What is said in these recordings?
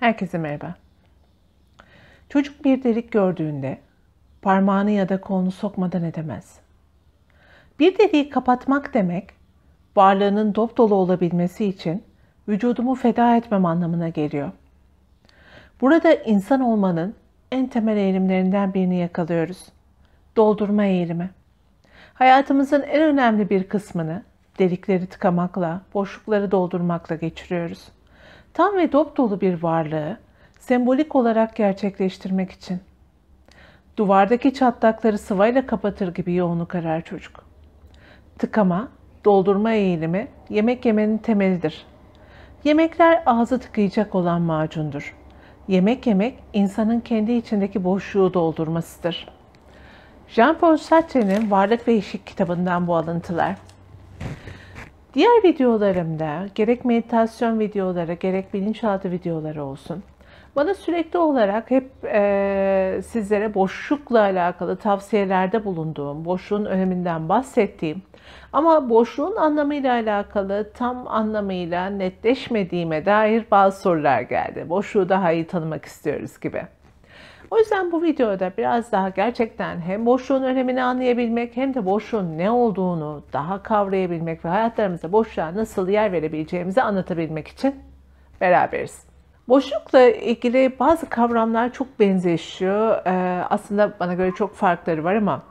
Herkese merhaba. Çocuk bir delik gördüğünde parmağını ya da kolunu sokmadan edemez. Bir deliği kapatmak demek, varlığının dop dolu olabilmesi için vücudumu feda etmem anlamına geliyor. Burada insan olmanın en temel eğilimlerinden birini yakalıyoruz. Doldurma eğilimi. Hayatımızın en önemli bir kısmını delikleri tıkamakla, boşlukları doldurmakla geçiriyoruz. Tam ve dop dolu bir varlığı sembolik olarak gerçekleştirmek için. Duvardaki çatlakları sıvayla kapatır gibi yoğunluk arar çocuk. Tıkama, doldurma eğilimi yemek yemenin temelidir. Yemekler ağzı tıkayacak olan macundur. Yemek yemek insanın kendi içindeki boşluğu doldurmasıdır. Jean-Paul Sartre'nin Varlık ve İşik kitabından bu alıntılar. Diğer videolarımda gerek meditasyon videoları gerek bilinçaltı videoları olsun bana sürekli olarak hep e, sizlere boşlukla alakalı tavsiyelerde bulunduğum, boşluğun öneminden bahsettiğim ama boşluğun anlamıyla alakalı tam anlamıyla netleşmediğime dair bazı sorular geldi. Boşluğu daha iyi tanımak istiyoruz gibi. O yüzden bu videoda biraz daha gerçekten hem boşluğun önemini anlayabilmek hem de boşluğun ne olduğunu daha kavrayabilmek ve hayatlarımızda boşluğa nasıl yer verebileceğimizi anlatabilmek için beraberiz. Boşlukla ilgili bazı kavramlar çok benzeşiyor. Ee, aslında bana göre çok farkları var ama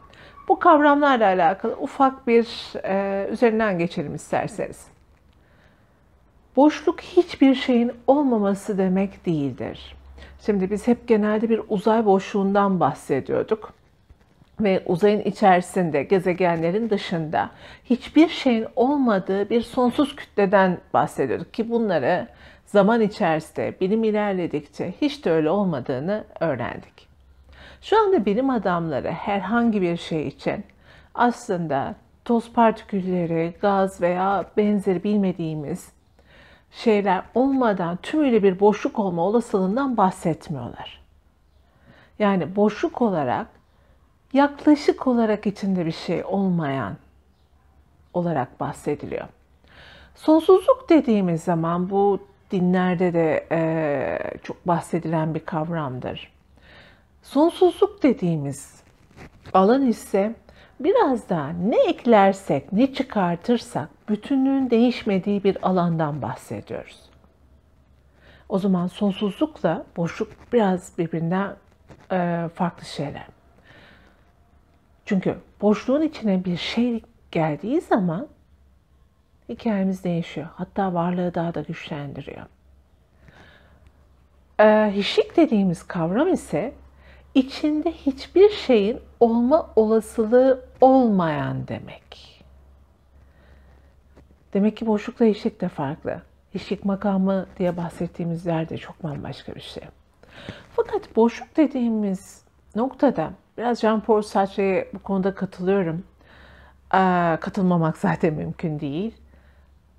bu kavramlarla alakalı ufak bir e, üzerinden geçelim isterseniz. Boşluk hiçbir şeyin olmaması demek değildir. Şimdi biz hep genelde bir uzay boşluğundan bahsediyorduk. Ve uzayın içerisinde, gezegenlerin dışında hiçbir şeyin olmadığı bir sonsuz kütleden bahsediyorduk ki bunları zaman içerisinde bilim ilerledikçe hiç de öyle olmadığını öğrendik. Şu anda bilim adamları herhangi bir şey için aslında toz partikülleri, gaz veya benzeri bilmediğimiz şeyler olmadan tümüyle bir boşluk olma olasılığından bahsetmiyorlar. Yani boşluk olarak yaklaşık olarak içinde bir şey olmayan olarak bahsediliyor. Sonsuzluk dediğimiz zaman bu dinlerde de e, çok bahsedilen bir kavramdır. Sonsuzluk dediğimiz alan ise biraz daha ne eklersek, ne çıkartırsak bütünlüğün değişmediği bir alandan bahsediyoruz. O zaman sonsuzlukla boşluk biraz birbirinden e, farklı şeyler. Çünkü boşluğun içine bir şey geldiği zaman hikayemiz değişiyor. Hatta varlığı daha da güçlendiriyor. Ee, hişik dediğimiz kavram ise içinde hiçbir şeyin olma olasılığı olmayan demek. Demek ki boşlukla hiçlik de farklı. Hiçlik makamı diye bahsettiğimiz yerde çok bambaşka bir şey. Fakat boşluk dediğimiz noktada biraz Jean-Paul Sartre'ye bu konuda katılıyorum. Ee, katılmamak zaten mümkün değil.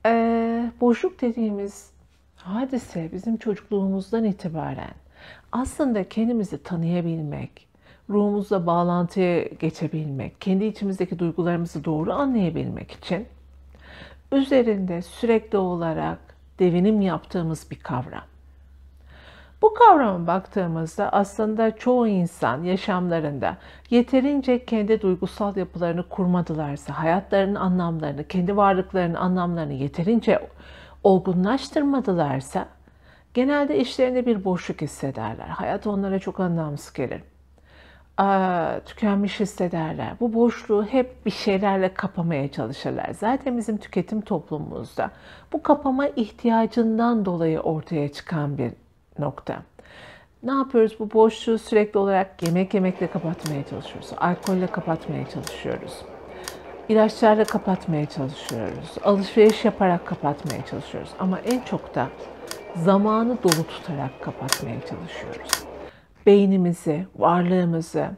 Ee, boşluk dediğimiz hadise bizim çocukluğumuzdan itibaren aslında kendimizi tanıyabilmek, ruhumuzla bağlantıya geçebilmek, kendi içimizdeki duygularımızı doğru anlayabilmek için üzerinde sürekli olarak devinim yaptığımız bir kavram. Bu kavrama baktığımızda aslında çoğu insan yaşamlarında yeterince kendi duygusal yapılarını kurmadılarsa, hayatlarının anlamlarını, kendi varlıklarının anlamlarını yeterince olgunlaştırmadılarsa genelde işlerinde bir boşluk hissederler. Hayat onlara çok anlamsız gelir. Tükenmiş hissederler. Bu boşluğu hep bir şeylerle kapamaya çalışırlar. Zaten bizim tüketim toplumumuzda bu kapama ihtiyacından dolayı ortaya çıkan bir nokta. Ne yapıyoruz? Bu boşluğu sürekli olarak yemek yemekle kapatmaya çalışıyoruz. Alkolle kapatmaya çalışıyoruz. İlaçlarla kapatmaya çalışıyoruz. Alışveriş yaparak kapatmaya çalışıyoruz. Ama en çok da zamanı dolu tutarak kapatmaya çalışıyoruz. Beynimizi, varlığımızı,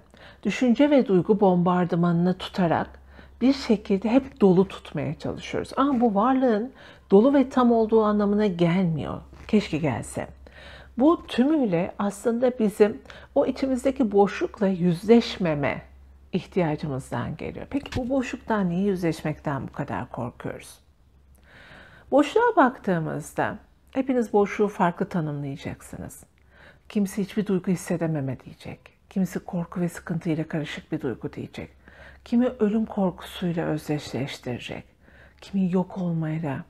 düşünce ve duygu bombardımanını tutarak bir şekilde hep dolu tutmaya çalışıyoruz. Ama bu varlığın dolu ve tam olduğu anlamına gelmiyor. Keşke gelse. Bu tümüyle aslında bizim o içimizdeki boşlukla yüzleşmeme ihtiyacımızdan geliyor. Peki bu boşluktan niye yüzleşmekten bu kadar korkuyoruz? Boşluğa baktığımızda Hepiniz boşluğu farklı tanımlayacaksınız. Kimisi hiçbir duygu hissedememe diyecek. Kimisi korku ve sıkıntıyla karışık bir duygu diyecek. Kimi ölüm korkusuyla özdeşleştirecek. Kimi yok olmayla.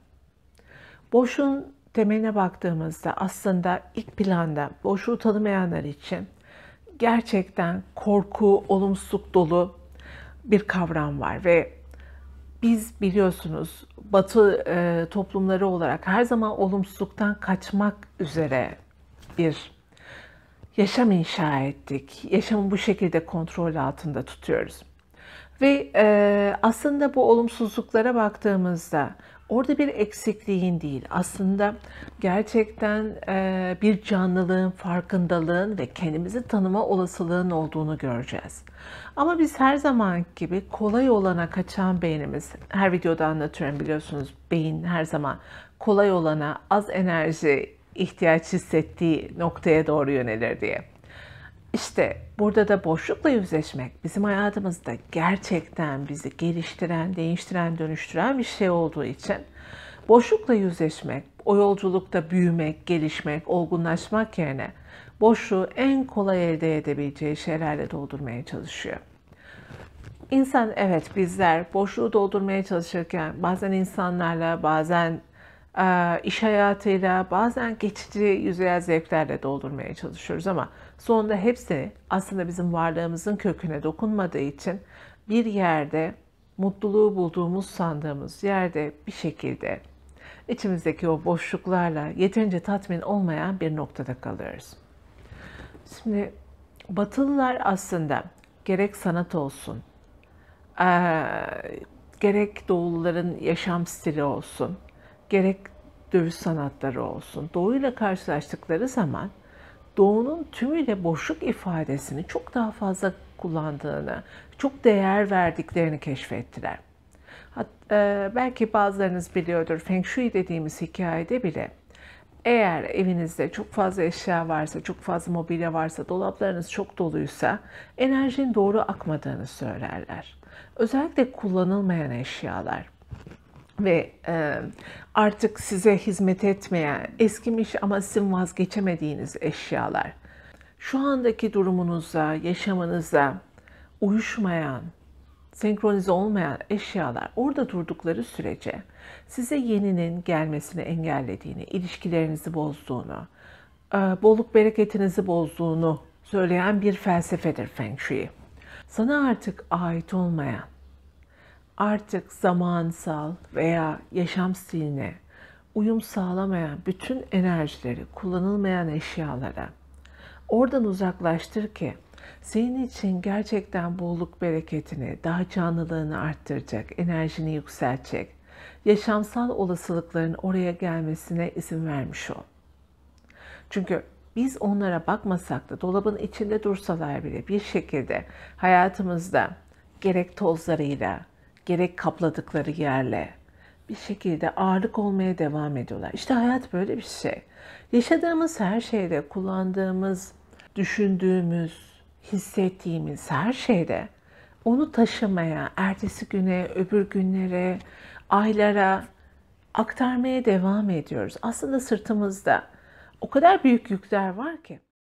Boşluğun temeline baktığımızda aslında ilk planda boşluğu tanımayanlar için gerçekten korku, olumsuzluk dolu bir kavram var ve biz biliyorsunuz Batı e, toplumları olarak her zaman olumsuzluktan kaçmak üzere bir yaşam inşa ettik. Yaşamı bu şekilde kontrol altında tutuyoruz. Ve e, aslında bu olumsuzluklara baktığımızda orada bir eksikliğin değil, aslında gerçekten e, bir canlılığın, farkındalığın ve kendimizi tanıma olasılığın olduğunu göreceğiz. Ama biz her zaman gibi kolay olana kaçan beynimiz, her videoda anlatıyorum biliyorsunuz beyin her zaman kolay olana az enerji ihtiyaç hissettiği noktaya doğru yönelir diye. İşte burada da boşlukla yüzleşmek bizim hayatımızda gerçekten bizi geliştiren, değiştiren, dönüştüren bir şey olduğu için boşlukla yüzleşmek, o yolculukta büyümek, gelişmek, olgunlaşmak yerine boşluğu en kolay elde edebileceği şeylerle doldurmaya çalışıyor. İnsan evet bizler boşluğu doldurmaya çalışırken bazen insanlarla, bazen iş hayatıyla, bazen geçici yüzeyel zevklerle doldurmaya çalışıyoruz ama sonunda hepsi aslında bizim varlığımızın köküne dokunmadığı için bir yerde mutluluğu bulduğumuz sandığımız yerde bir şekilde içimizdeki o boşluklarla yeterince tatmin olmayan bir noktada kalıyoruz. Şimdi Batılılar aslında gerek sanat olsun, e, gerek Doğuluların yaşam stili olsun, gerek dövüş sanatları olsun, doğuyla karşılaştıkları zaman doğunun tümüyle boşluk ifadesini çok daha fazla kullandığını, çok değer verdiklerini keşfettiler. Hat, e, belki bazılarınız biliyordur, Feng Shui dediğimiz hikayede bile eğer evinizde çok fazla eşya varsa, çok fazla mobilya varsa, dolaplarınız çok doluysa enerjinin doğru akmadığını söylerler. Özellikle kullanılmayan eşyalar ve e, artık size hizmet etmeyen, eskimiş ama sizin vazgeçemediğiniz eşyalar, şu andaki durumunuza, yaşamınıza uyuşmayan, senkronize olmayan eşyalar orada durdukları sürece size yeninin gelmesini engellediğini, ilişkilerinizi bozduğunu, e, bolluk bereketinizi bozduğunu söyleyen bir felsefedir Feng Shui. Sana artık ait olmayan, artık zamansal veya yaşam stiline uyum sağlamayan bütün enerjileri, kullanılmayan eşyalara oradan uzaklaştır ki senin için gerçekten bolluk bereketini, daha canlılığını arttıracak, enerjini yükseltecek, yaşamsal olasılıkların oraya gelmesine izin vermiş ol. Çünkü biz onlara bakmasak da dolabın içinde dursalar bile bir şekilde hayatımızda gerek tozlarıyla, gerek kapladıkları yerle bir şekilde ağırlık olmaya devam ediyorlar. İşte hayat böyle bir şey. Yaşadığımız her şeyde, kullandığımız, düşündüğümüz, hissettiğimiz her şeyde onu taşımaya, ertesi güne, öbür günlere, aylara aktarmaya devam ediyoruz. Aslında sırtımızda o kadar büyük yükler var ki